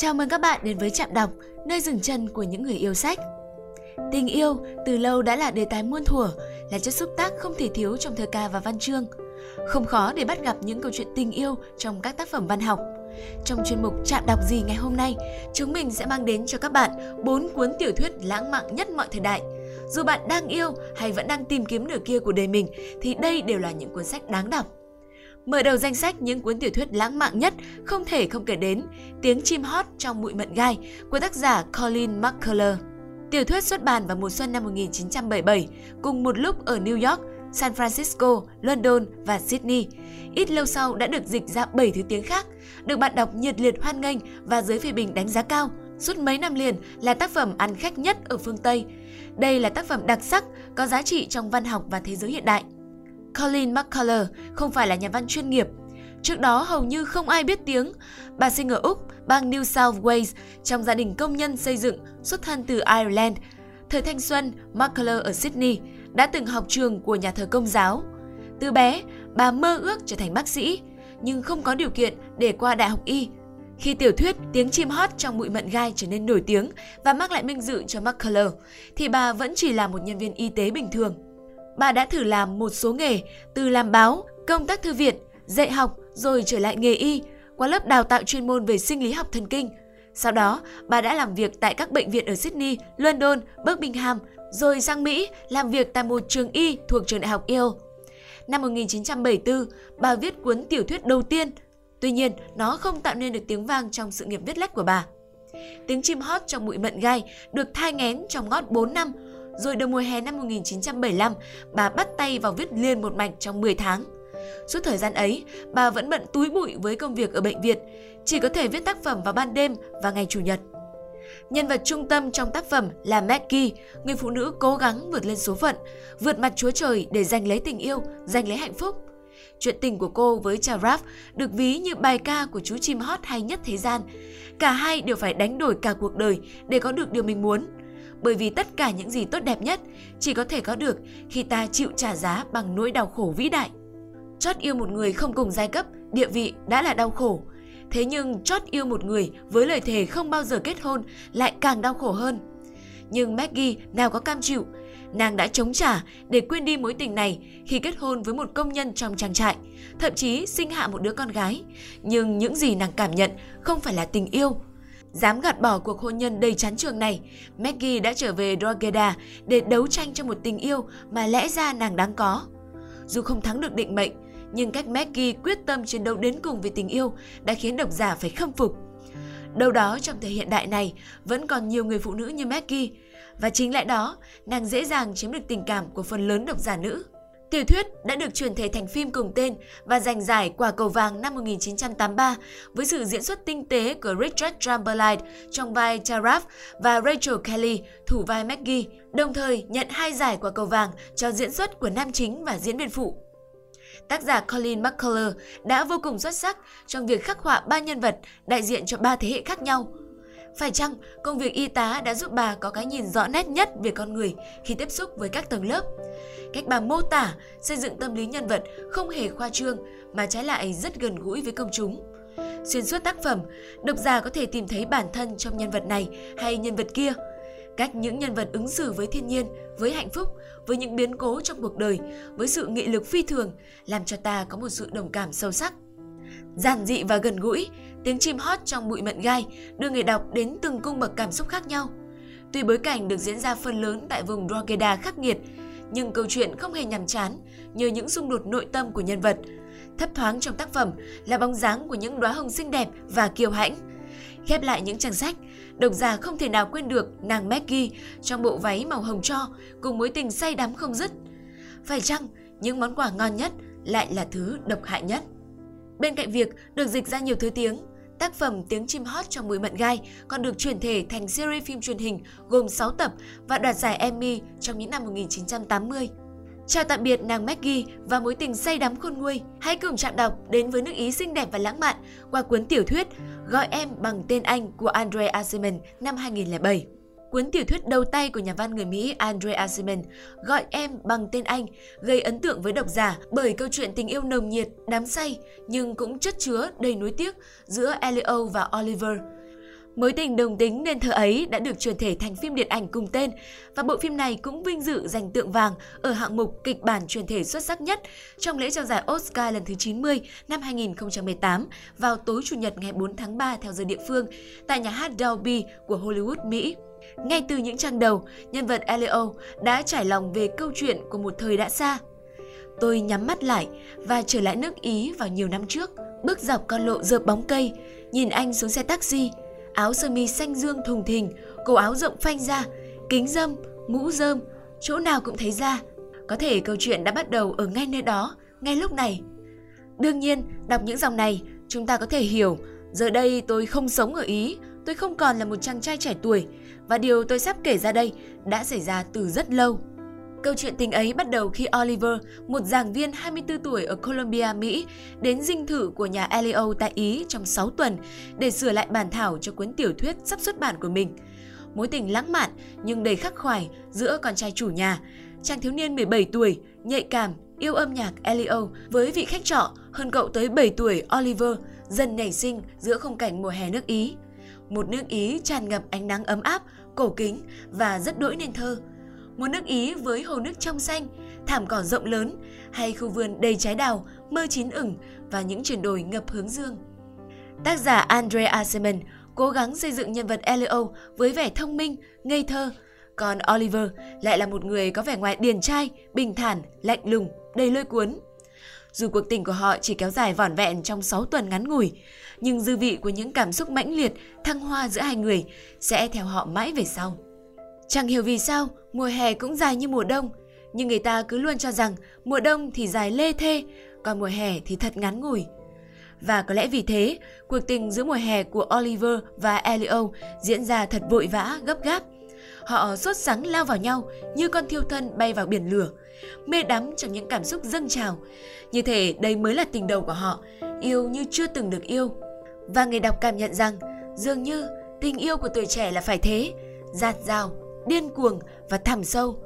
Chào mừng các bạn đến với Trạm Đọc, nơi dừng chân của những người yêu sách. Tình yêu từ lâu đã là đề tài muôn thuở, là chất xúc tác không thể thiếu trong thơ ca và văn chương. Không khó để bắt gặp những câu chuyện tình yêu trong các tác phẩm văn học. Trong chuyên mục Trạm đọc gì ngày hôm nay, chúng mình sẽ mang đến cho các bạn bốn cuốn tiểu thuyết lãng mạn nhất mọi thời đại. Dù bạn đang yêu hay vẫn đang tìm kiếm nửa kia của đời mình thì đây đều là những cuốn sách đáng đọc. Mở đầu danh sách những cuốn tiểu thuyết lãng mạn nhất không thể không kể đến Tiếng chim hót trong bụi mận gai của tác giả Colin McCullough. Tiểu thuyết xuất bản vào mùa xuân năm 1977, cùng một lúc ở New York, San Francisco, London và Sydney. Ít lâu sau đã được dịch ra 7 thứ tiếng khác, được bạn đọc nhiệt liệt hoan nghênh và giới phê bình đánh giá cao. Suốt mấy năm liền là tác phẩm ăn khách nhất ở phương Tây. Đây là tác phẩm đặc sắc, có giá trị trong văn học và thế giới hiện đại. Colin McCullough không phải là nhà văn chuyên nghiệp. Trước đó hầu như không ai biết tiếng. Bà sinh ở Úc, bang New South Wales, trong gia đình công nhân xây dựng, xuất thân từ Ireland. Thời thanh xuân, McCullough ở Sydney đã từng học trường của nhà thờ công giáo. Từ bé, bà mơ ước trở thành bác sĩ, nhưng không có điều kiện để qua đại học y. Khi tiểu thuyết Tiếng chim hót trong bụi mận gai trở nên nổi tiếng và mang lại minh dự cho McCullough, thì bà vẫn chỉ là một nhân viên y tế bình thường bà đã thử làm một số nghề từ làm báo, công tác thư viện, dạy học rồi trở lại nghề y qua lớp đào tạo chuyên môn về sinh lý học thần kinh. Sau đó, bà đã làm việc tại các bệnh viện ở Sydney, London, Birmingham, rồi sang Mỹ làm việc tại một trường y thuộc trường đại học Yale. Năm 1974, bà viết cuốn tiểu thuyết đầu tiên. Tuy nhiên, nó không tạo nên được tiếng vang trong sự nghiệp viết lách của bà. Tiếng chim hót trong bụi mận gai được thai ngén trong ngót 4 năm rồi đầu mùa hè năm 1975, bà bắt tay vào viết liền một mạch trong 10 tháng. Suốt thời gian ấy, bà vẫn bận túi bụi với công việc ở bệnh viện, chỉ có thể viết tác phẩm vào ban đêm và ngày Chủ nhật. Nhân vật trung tâm trong tác phẩm là Maggie, người phụ nữ cố gắng vượt lên số phận, vượt mặt Chúa Trời để giành lấy tình yêu, giành lấy hạnh phúc. Chuyện tình của cô với Charaf được ví như bài ca của chú chim hót hay nhất thế gian. Cả hai đều phải đánh đổi cả cuộc đời để có được điều mình muốn – bởi vì tất cả những gì tốt đẹp nhất chỉ có thể có được khi ta chịu trả giá bằng nỗi đau khổ vĩ đại. Chót yêu một người không cùng giai cấp, địa vị đã là đau khổ. Thế nhưng chót yêu một người với lời thề không bao giờ kết hôn lại càng đau khổ hơn. Nhưng Maggie nào có cam chịu, nàng đã chống trả để quên đi mối tình này khi kết hôn với một công nhân trong trang trại, thậm chí sinh hạ một đứa con gái. Nhưng những gì nàng cảm nhận không phải là tình yêu Dám gạt bỏ cuộc hôn nhân đầy chán trường này, Maggie đã trở về Drogheda để đấu tranh cho một tình yêu mà lẽ ra nàng đáng có. Dù không thắng được định mệnh, nhưng cách Maggie quyết tâm chiến đấu đến cùng vì tình yêu đã khiến độc giả phải khâm phục. Đâu đó trong thời hiện đại này vẫn còn nhiều người phụ nữ như Maggie, và chính lẽ đó, nàng dễ dàng chiếm được tình cảm của phần lớn độc giả nữ. Tiểu thuyết đã được chuyển thể thành phim cùng tên và giành giải Quả cầu vàng năm 1983 với sự diễn xuất tinh tế của Richard Chamberlain trong vai Charaf và Rachel Kelly thủ vai Maggie, đồng thời nhận hai giải Quả cầu vàng cho diễn xuất của nam chính và diễn viên phụ. Tác giả Colin McCullough đã vô cùng xuất sắc trong việc khắc họa ba nhân vật đại diện cho ba thế hệ khác nhau. Phải chăng công việc y tá đã giúp bà có cái nhìn rõ nét nhất về con người khi tiếp xúc với các tầng lớp? Cách bà mô tả, xây dựng tâm lý nhân vật không hề khoa trương mà trái lại rất gần gũi với công chúng. Xuyên suốt tác phẩm, độc giả có thể tìm thấy bản thân trong nhân vật này hay nhân vật kia. Cách những nhân vật ứng xử với thiên nhiên, với hạnh phúc, với những biến cố trong cuộc đời, với sự nghị lực phi thường làm cho ta có một sự đồng cảm sâu sắc. Giản dị và gần gũi, tiếng chim hót trong bụi mận gai đưa người đọc đến từng cung bậc cảm xúc khác nhau. Tuy bối cảnh được diễn ra phần lớn tại vùng Drogheda khắc nghiệt, nhưng câu chuyện không hề nhàm chán nhờ những xung đột nội tâm của nhân vật. Thấp thoáng trong tác phẩm là bóng dáng của những đóa hồng xinh đẹp và kiêu hãnh. Khép lại những trang sách, độc giả không thể nào quên được nàng Maggie trong bộ váy màu hồng cho cùng mối tình say đắm không dứt. Phải chăng những món quà ngon nhất lại là thứ độc hại nhất? Bên cạnh việc được dịch ra nhiều thứ tiếng, Tác phẩm Tiếng chim hót trong bụi mận gai còn được chuyển thể thành series phim truyền hình gồm 6 tập và đoạt giải Emmy trong những năm 1980. Chào tạm biệt nàng Maggie và mối tình say đắm khôn nguôi. Hãy cùng chạm đọc đến với nước Ý xinh đẹp và lãng mạn qua cuốn tiểu thuyết Gọi em bằng tên anh của Andre Aciman năm 2007. Cuốn tiểu thuyết đầu tay của nhà văn người Mỹ Andre Aciman gọi em bằng tên anh gây ấn tượng với độc giả bởi câu chuyện tình yêu nồng nhiệt, đám say nhưng cũng chất chứa đầy nuối tiếc giữa Elio và Oliver. Mối tình đồng tính nên thơ ấy đã được truyền thể thành phim điện ảnh cùng tên và bộ phim này cũng vinh dự giành tượng vàng ở hạng mục kịch bản truyền thể xuất sắc nhất trong lễ trao giải Oscar lần thứ 90 năm 2018 vào tối Chủ nhật ngày 4 tháng 3 theo giờ địa phương tại nhà hát Dolby của Hollywood, Mỹ. Ngay từ những trang đầu, nhân vật Elio đã trải lòng về câu chuyện của một thời đã xa. Tôi nhắm mắt lại và trở lại nước Ý vào nhiều năm trước, bước dọc con lộ dợp bóng cây, nhìn anh xuống xe taxi, áo sơ mi xanh dương thùng thình, cổ áo rộng phanh ra, kính dâm, mũ dơm, chỗ nào cũng thấy ra. Có thể câu chuyện đã bắt đầu ở ngay nơi đó, ngay lúc này. Đương nhiên, đọc những dòng này, chúng ta có thể hiểu, giờ đây tôi không sống ở Ý, tôi không còn là một chàng trai trẻ tuổi, và điều tôi sắp kể ra đây đã xảy ra từ rất lâu. Câu chuyện tình ấy bắt đầu khi Oliver, một giảng viên 24 tuổi ở Colombia, Mỹ, đến dinh thự của nhà Elio tại Ý trong 6 tuần để sửa lại bản thảo cho cuốn tiểu thuyết sắp xuất bản của mình. Mối tình lãng mạn nhưng đầy khắc khoải giữa con trai chủ nhà, chàng thiếu niên 17 tuổi, nhạy cảm, yêu âm nhạc Elio với vị khách trọ hơn cậu tới 7 tuổi Oliver dần nảy sinh giữa khung cảnh mùa hè nước Ý. Một nước Ý tràn ngập ánh nắng ấm áp, cổ kính và rất đỗi nên thơ một nước Ý với hồ nước trong xanh, thảm cỏ rộng lớn hay khu vườn đầy trái đào, mơ chín ửng và những chuyển đổi ngập hướng dương. Tác giả Andre Aseman cố gắng xây dựng nhân vật Elio với vẻ thông minh, ngây thơ, còn Oliver lại là một người có vẻ ngoài điển trai, bình thản, lạnh lùng, đầy lôi cuốn. Dù cuộc tình của họ chỉ kéo dài vỏn vẹn trong 6 tuần ngắn ngủi, nhưng dư vị của những cảm xúc mãnh liệt, thăng hoa giữa hai người sẽ theo họ mãi về sau. Chẳng hiểu vì sao, mùa hè cũng dài như mùa đông, nhưng người ta cứ luôn cho rằng mùa đông thì dài lê thê, còn mùa hè thì thật ngắn ngủi. Và có lẽ vì thế, cuộc tình giữa mùa hè của Oliver và Elio diễn ra thật vội vã, gấp gáp. Họ sốt sắng lao vào nhau như con thiêu thân bay vào biển lửa, mê đắm trong những cảm xúc dâng trào. Như thể đây mới là tình đầu của họ, yêu như chưa từng được yêu. Và người đọc cảm nhận rằng dường như tình yêu của tuổi trẻ là phải thế, giạt rào, điên cuồng và thẳm sâu.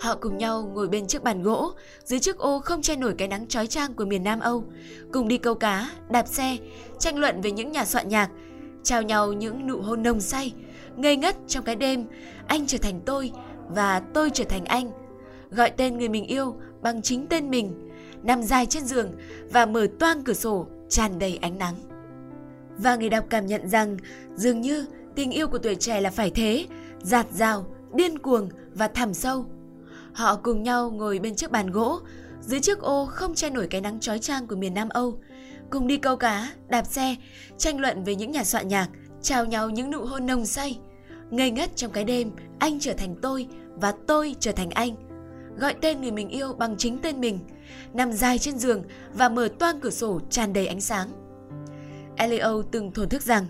Họ cùng nhau ngồi bên chiếc bàn gỗ, dưới chiếc ô không che nổi cái nắng chói chang của miền Nam Âu, cùng đi câu cá, đạp xe, tranh luận về những nhà soạn nhạc, trao nhau những nụ hôn nồng say, ngây ngất trong cái đêm, anh trở thành tôi và tôi trở thành anh. Gọi tên người mình yêu bằng chính tên mình, nằm dài trên giường và mở toang cửa sổ tràn đầy ánh nắng. Và người đọc cảm nhận rằng dường như tình yêu của tuổi trẻ là phải thế, giạt rào, điên cuồng và thẳm sâu. Họ cùng nhau ngồi bên chiếc bàn gỗ, dưới chiếc ô không che nổi cái nắng chói chang của miền Nam Âu, cùng đi câu cá, đạp xe, tranh luận về những nhà soạn nhạc, trao nhau những nụ hôn nồng say. Ngây ngất trong cái đêm, anh trở thành tôi và tôi trở thành anh. Gọi tên người mình yêu bằng chính tên mình, nằm dài trên giường và mở toang cửa sổ tràn đầy ánh sáng. Elio từng thổn thức rằng,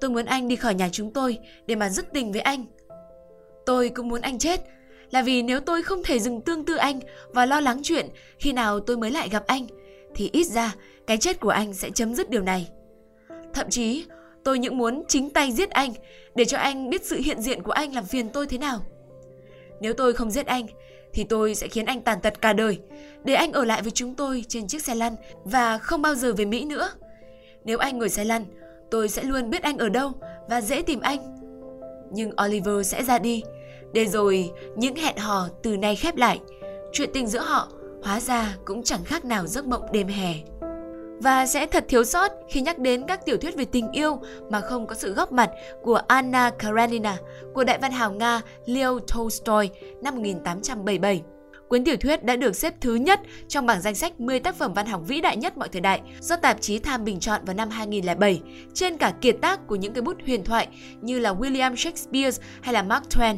tôi muốn anh đi khỏi nhà chúng tôi để mà dứt tình với anh. Tôi cũng muốn anh chết, là vì nếu tôi không thể dừng tương tư anh và lo lắng chuyện khi nào tôi mới lại gặp anh, thì ít ra cái chết của anh sẽ chấm dứt điều này. Thậm chí, tôi những muốn chính tay giết anh để cho anh biết sự hiện diện của anh làm phiền tôi thế nào. Nếu tôi không giết anh, thì tôi sẽ khiến anh tàn tật cả đời, để anh ở lại với chúng tôi trên chiếc xe lăn và không bao giờ về Mỹ nữa. Nếu anh ngồi xe lăn, tôi sẽ luôn biết anh ở đâu và dễ tìm anh. Nhưng Oliver sẽ ra đi, để rồi những hẹn hò từ nay khép lại, chuyện tình giữa họ hóa ra cũng chẳng khác nào giấc mộng đêm hè. Và sẽ thật thiếu sót khi nhắc đến các tiểu thuyết về tình yêu mà không có sự góp mặt của Anna Karenina của đại văn hào Nga Leo Tolstoy năm 1877. Cuốn tiểu thuyết đã được xếp thứ nhất trong bảng danh sách 10 tác phẩm văn học vĩ đại nhất mọi thời đại do tạp chí Time bình chọn vào năm 2007, trên cả kiệt tác của những cái bút huyền thoại như là William Shakespeare hay là Mark Twain.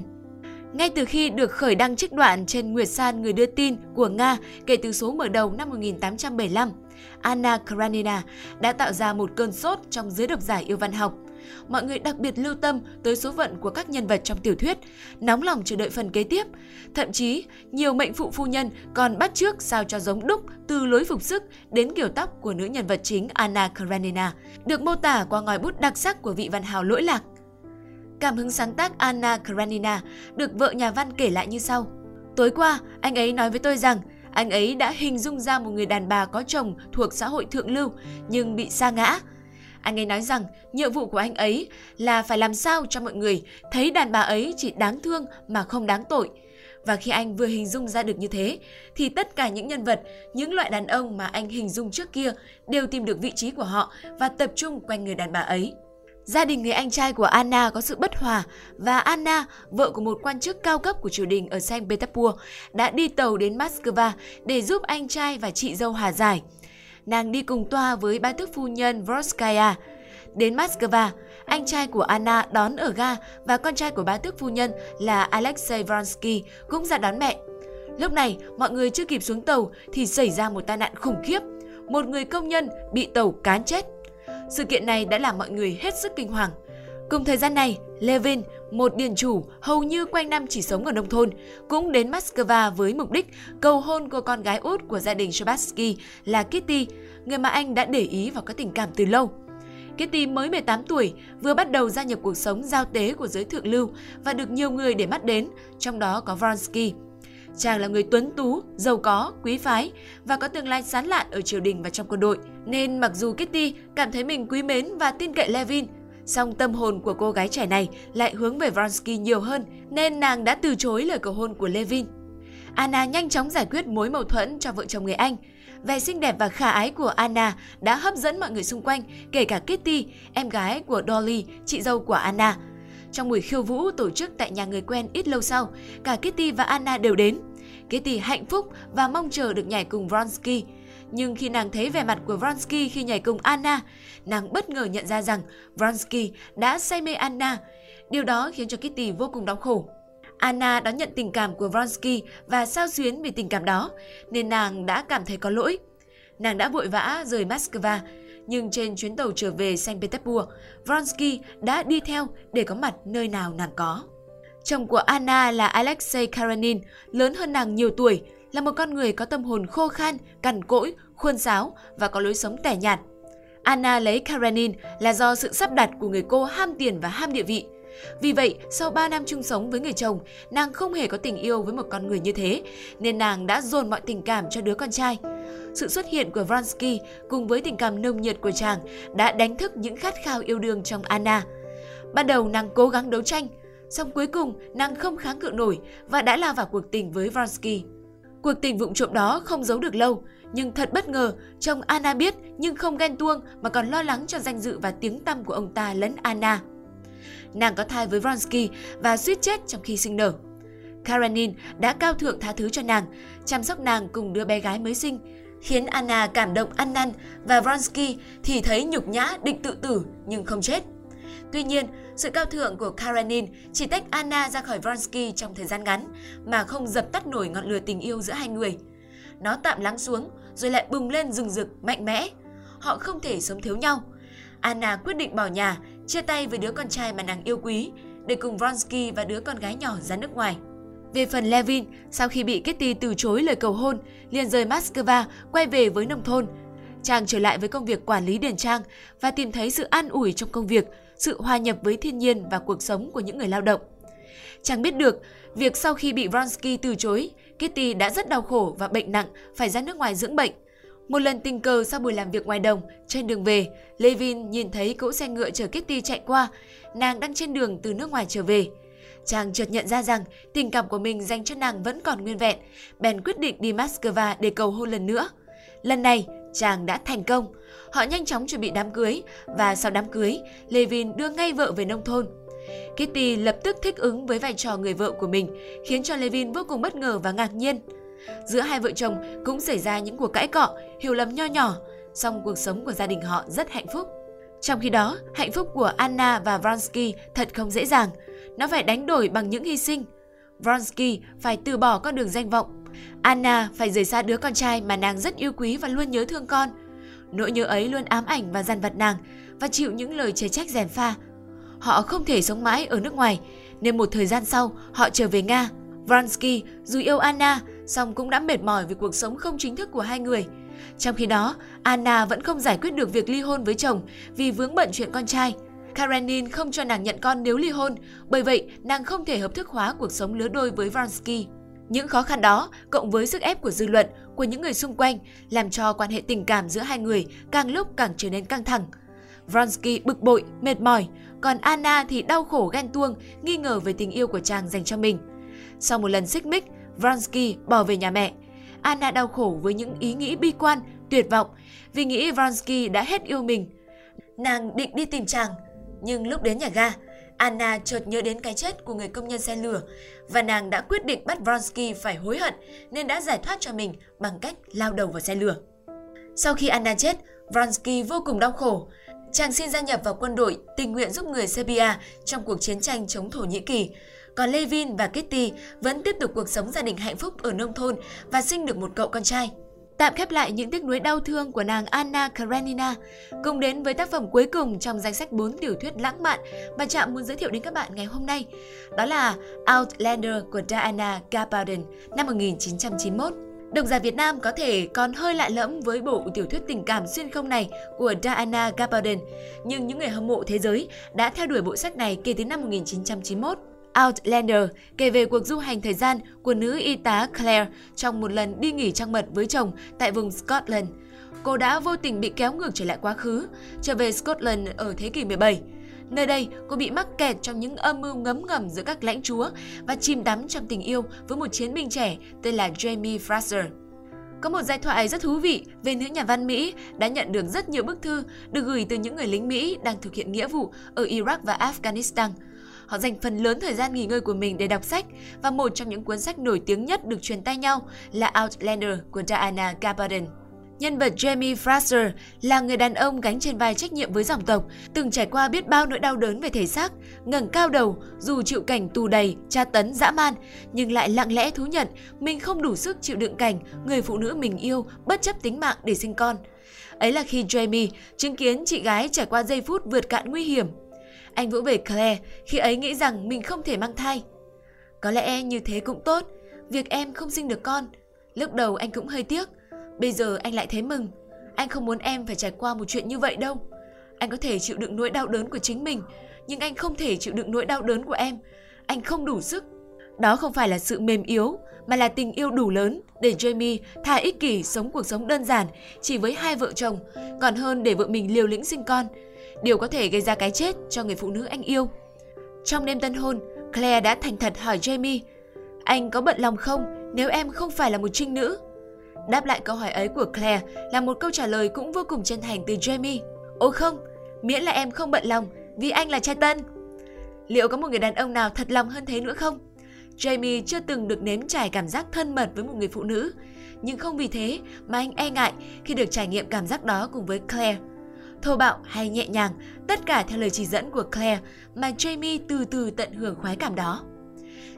Ngay từ khi được khởi đăng trích đoạn trên Nguyệt San người đưa tin của Nga kể từ số mở đầu năm 1875, Anna Karenina đã tạo ra một cơn sốt trong giới độc giả yêu văn học. Mọi người đặc biệt lưu tâm tới số phận của các nhân vật trong tiểu thuyết, nóng lòng chờ đợi phần kế tiếp. Thậm chí, nhiều mệnh phụ phu nhân còn bắt chước sao cho giống đúc từ lối phục sức đến kiểu tóc của nữ nhân vật chính Anna Karenina, được mô tả qua ngòi bút đặc sắc của vị văn hào lỗi lạc Cảm hứng sáng tác Anna Karenina được vợ nhà văn kể lại như sau. Tối qua, anh ấy nói với tôi rằng anh ấy đã hình dung ra một người đàn bà có chồng thuộc xã hội thượng lưu nhưng bị sa ngã. Anh ấy nói rằng nhiệm vụ của anh ấy là phải làm sao cho mọi người thấy đàn bà ấy chỉ đáng thương mà không đáng tội. Và khi anh vừa hình dung ra được như thế, thì tất cả những nhân vật, những loại đàn ông mà anh hình dung trước kia đều tìm được vị trí của họ và tập trung quanh người đàn bà ấy. Gia đình người anh trai của Anna có sự bất hòa và Anna, vợ của một quan chức cao cấp của triều đình ở Saint Petersburg, đã đi tàu đến Moscow để giúp anh trai và chị dâu hòa giải. Nàng đi cùng toa với ba tước phu nhân Vorskaya. Đến Moscow, anh trai của Anna đón ở ga và con trai của bá tước phu nhân là Alexei Vronsky cũng ra đón mẹ. Lúc này, mọi người chưa kịp xuống tàu thì xảy ra một tai nạn khủng khiếp. Một người công nhân bị tàu cán chết. Sự kiện này đã làm mọi người hết sức kinh hoàng. Cùng thời gian này, Levin, một điền chủ hầu như quanh năm chỉ sống ở nông thôn, cũng đến Moscow với mục đích cầu hôn cô con gái út của gia đình Shabatsky là Kitty, người mà anh đã để ý và có tình cảm từ lâu. Kitty mới 18 tuổi, vừa bắt đầu gia nhập cuộc sống giao tế của giới thượng lưu và được nhiều người để mắt đến, trong đó có Vronsky. Chàng là người tuấn tú, giàu có, quý phái và có tương lai sán lạn ở triều đình và trong quân đội. Nên mặc dù Kitty cảm thấy mình quý mến và tin cậy Levin, song tâm hồn của cô gái trẻ này lại hướng về Vronsky nhiều hơn nên nàng đã từ chối lời cầu hôn của Levin. Anna nhanh chóng giải quyết mối mâu thuẫn cho vợ chồng người Anh. Vẻ xinh đẹp và khả ái của Anna đã hấp dẫn mọi người xung quanh, kể cả Kitty, em gái của Dolly, chị dâu của Anna. Trong buổi khiêu vũ tổ chức tại nhà người quen ít lâu sau, cả Kitty và Anna đều đến. Kitty hạnh phúc và mong chờ được nhảy cùng Vronsky. Nhưng khi nàng thấy vẻ mặt của Vronsky khi nhảy cùng Anna, nàng bất ngờ nhận ra rằng Vronsky đã say mê Anna. Điều đó khiến cho Kitty vô cùng đau khổ. Anna đón nhận tình cảm của Vronsky và sao xuyến vì tình cảm đó, nên nàng đã cảm thấy có lỗi. Nàng đã vội vã rời Moscow, nhưng trên chuyến tàu trở về Saint Petersburg, Vronsky đã đi theo để có mặt nơi nào nàng có. Chồng của Anna là Alexei Karenin, lớn hơn nàng nhiều tuổi, là một con người có tâm hồn khô khan, cằn cỗi, khuôn sáo và có lối sống tẻ nhạt. Anna lấy Karenin là do sự sắp đặt của người cô ham tiền và ham địa vị. Vì vậy, sau 3 năm chung sống với người chồng, nàng không hề có tình yêu với một con người như thế, nên nàng đã dồn mọi tình cảm cho đứa con trai. Sự xuất hiện của Vronsky cùng với tình cảm nồng nhiệt của chàng đã đánh thức những khát khao yêu đương trong Anna. Ban đầu nàng cố gắng đấu tranh, song cuối cùng nàng không kháng cự nổi và đã lao vào cuộc tình với Vronsky. Cuộc tình vụng trộm đó không giấu được lâu, nhưng thật bất ngờ, chồng Anna biết nhưng không ghen tuông mà còn lo lắng cho danh dự và tiếng tăm của ông ta lẫn Anna. Nàng có thai với Vronsky và suýt chết trong khi sinh nở. Karenin đã cao thượng tha thứ cho nàng, chăm sóc nàng cùng đứa bé gái mới sinh, khiến Anna cảm động ăn năn và Vronsky thì thấy nhục nhã định tự tử nhưng không chết. Tuy nhiên, sự cao thượng của Karenin chỉ tách Anna ra khỏi Vronsky trong thời gian ngắn mà không dập tắt nổi ngọn lửa tình yêu giữa hai người. Nó tạm lắng xuống rồi lại bùng lên rừng rực, mạnh mẽ. Họ không thể sống thiếu nhau. Anna quyết định bỏ nhà, chia tay với đứa con trai mà nàng yêu quý để cùng Vronsky và đứa con gái nhỏ ra nước ngoài. Về phần Levin, sau khi bị Kitty từ chối lời cầu hôn, liền rời Moscow, quay về với nông thôn. Chàng trở lại với công việc quản lý điền trang và tìm thấy sự an ủi trong công việc, sự hòa nhập với thiên nhiên và cuộc sống của những người lao động. Chàng biết được, việc sau khi bị Vronsky từ chối, Kitty đã rất đau khổ và bệnh nặng, phải ra nước ngoài dưỡng bệnh. Một lần tình cờ sau buổi làm việc ngoài đồng, trên đường về, Levin nhìn thấy cỗ xe ngựa chở Kitty chạy qua, nàng đang trên đường từ nước ngoài trở về. Chàng chợt nhận ra rằng tình cảm của mình dành cho nàng vẫn còn nguyên vẹn, bèn quyết định đi Moscow để cầu hôn lần nữa. Lần này, chàng đã thành công. Họ nhanh chóng chuẩn bị đám cưới và sau đám cưới, Levin đưa ngay vợ về nông thôn. Kitty lập tức thích ứng với vai trò người vợ của mình, khiến cho Levin vô cùng bất ngờ và ngạc nhiên. Giữa hai vợ chồng cũng xảy ra những cuộc cãi cọ, hiểu lầm nho nhỏ, song cuộc sống của gia đình họ rất hạnh phúc. Trong khi đó, hạnh phúc của Anna và Vronsky thật không dễ dàng. Nó phải đánh đổi bằng những hy sinh. Vronsky phải từ bỏ con đường danh vọng. Anna phải rời xa đứa con trai mà nàng rất yêu quý và luôn nhớ thương con. Nỗi nhớ ấy luôn ám ảnh và dằn vặt nàng và chịu những lời chê trách rèn pha. Họ không thể sống mãi ở nước ngoài, nên một thời gian sau họ trở về Nga. Vronsky dù yêu Anna, song cũng đã mệt mỏi vì cuộc sống không chính thức của hai người. Trong khi đó, Anna vẫn không giải quyết được việc ly hôn với chồng vì vướng bận chuyện con trai. Karenin không cho nàng nhận con nếu ly hôn, bởi vậy nàng không thể hợp thức hóa cuộc sống lứa đôi với Vronsky. Những khó khăn đó, cộng với sức ép của dư luận, của những người xung quanh, làm cho quan hệ tình cảm giữa hai người càng lúc càng trở nên căng thẳng. Vronsky bực bội, mệt mỏi, còn Anna thì đau khổ ghen tuông, nghi ngờ về tình yêu của chàng dành cho mình. Sau một lần xích mích, Vronsky bỏ về nhà mẹ. Anna đau khổ với những ý nghĩ bi quan, tuyệt vọng vì nghĩ Vronsky đã hết yêu mình. Nàng định đi tìm chàng, nhưng lúc đến nhà ga, Anna chợt nhớ đến cái chết của người công nhân xe lửa và nàng đã quyết định bắt Vronsky phải hối hận nên đã giải thoát cho mình bằng cách lao đầu vào xe lửa. Sau khi Anna chết, Vronsky vô cùng đau khổ. Chàng xin gia nhập vào quân đội tình nguyện giúp người Serbia trong cuộc chiến tranh chống Thổ Nhĩ Kỳ. Còn Levin và Kitty vẫn tiếp tục cuộc sống gia đình hạnh phúc ở nông thôn và sinh được một cậu con trai. Tạm khép lại những tiếc nuối đau thương của nàng Anna Karenina, cùng đến với tác phẩm cuối cùng trong danh sách 4 tiểu thuyết lãng mạn mà Trạm muốn giới thiệu đến các bạn ngày hôm nay. Đó là Outlander của Diana Gabaldon năm 1991. Độc giả Việt Nam có thể còn hơi lạ lẫm với bộ tiểu thuyết tình cảm xuyên không này của Diana Gabaldon, nhưng những người hâm mộ thế giới đã theo đuổi bộ sách này kể từ năm 1991. Outlander kể về cuộc du hành thời gian của nữ y tá Claire trong một lần đi nghỉ trăng mật với chồng tại vùng Scotland. Cô đã vô tình bị kéo ngược trở lại quá khứ, trở về Scotland ở thế kỷ 17. Nơi đây, cô bị mắc kẹt trong những âm mưu ngấm ngầm giữa các lãnh chúa và chìm đắm trong tình yêu với một chiến binh trẻ tên là Jamie Fraser. Có một giai thoại rất thú vị về nữ nhà văn Mỹ đã nhận được rất nhiều bức thư được gửi từ những người lính Mỹ đang thực hiện nghĩa vụ ở Iraq và Afghanistan – Họ dành phần lớn thời gian nghỉ ngơi của mình để đọc sách và một trong những cuốn sách nổi tiếng nhất được truyền tay nhau là Outlander của Diana Gabaldon. Nhân vật Jamie Fraser là người đàn ông gánh trên vai trách nhiệm với dòng tộc, từng trải qua biết bao nỗi đau đớn về thể xác, ngẩng cao đầu dù chịu cảnh tù đầy, tra tấn dã man, nhưng lại lặng lẽ thú nhận mình không đủ sức chịu đựng cảnh người phụ nữ mình yêu bất chấp tính mạng để sinh con. Ấy là khi Jamie chứng kiến chị gái trải qua giây phút vượt cạn nguy hiểm anh vỗ về Claire khi ấy nghĩ rằng mình không thể mang thai. Có lẽ như thế cũng tốt, việc em không sinh được con. Lúc đầu anh cũng hơi tiếc, bây giờ anh lại thấy mừng. Anh không muốn em phải trải qua một chuyện như vậy đâu. Anh có thể chịu đựng nỗi đau đớn của chính mình, nhưng anh không thể chịu đựng nỗi đau đớn của em. Anh không đủ sức. Đó không phải là sự mềm yếu, mà là tình yêu đủ lớn để Jamie thà ích kỷ sống cuộc sống đơn giản chỉ với hai vợ chồng, còn hơn để vợ mình liều lĩnh sinh con điều có thể gây ra cái chết cho người phụ nữ anh yêu. Trong đêm tân hôn, Claire đã thành thật hỏi Jamie, anh có bận lòng không nếu em không phải là một trinh nữ? Đáp lại câu hỏi ấy của Claire là một câu trả lời cũng vô cùng chân thành từ Jamie. Ồ không, miễn là em không bận lòng vì anh là trai tân. Liệu có một người đàn ông nào thật lòng hơn thế nữa không? Jamie chưa từng được nếm trải cảm giác thân mật với một người phụ nữ, nhưng không vì thế mà anh e ngại khi được trải nghiệm cảm giác đó cùng với Claire thô bạo hay nhẹ nhàng, tất cả theo lời chỉ dẫn của Claire mà Jamie từ từ tận hưởng khoái cảm đó.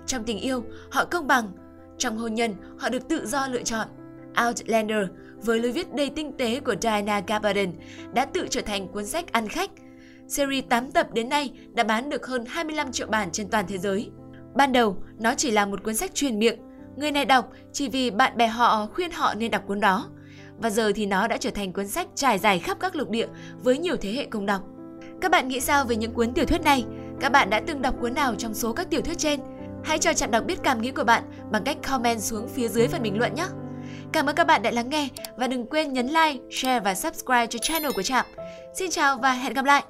Trong tình yêu, họ công bằng. Trong hôn nhân, họ được tự do lựa chọn. Outlander, với lối viết đầy tinh tế của Diana Gabaldon, đã tự trở thành cuốn sách ăn khách. Series 8 tập đến nay đã bán được hơn 25 triệu bản trên toàn thế giới. Ban đầu, nó chỉ là một cuốn sách truyền miệng. Người này đọc chỉ vì bạn bè họ khuyên họ nên đọc cuốn đó và giờ thì nó đã trở thành cuốn sách trải dài khắp các lục địa với nhiều thế hệ công đọc. Các bạn nghĩ sao về những cuốn tiểu thuyết này? Các bạn đã từng đọc cuốn nào trong số các tiểu thuyết trên? Hãy cho Trạm đọc biết cảm nghĩ của bạn bằng cách comment xuống phía dưới phần bình luận nhé! Cảm ơn các bạn đã lắng nghe và đừng quên nhấn like, share và subscribe cho channel của Trạm. Xin chào và hẹn gặp lại!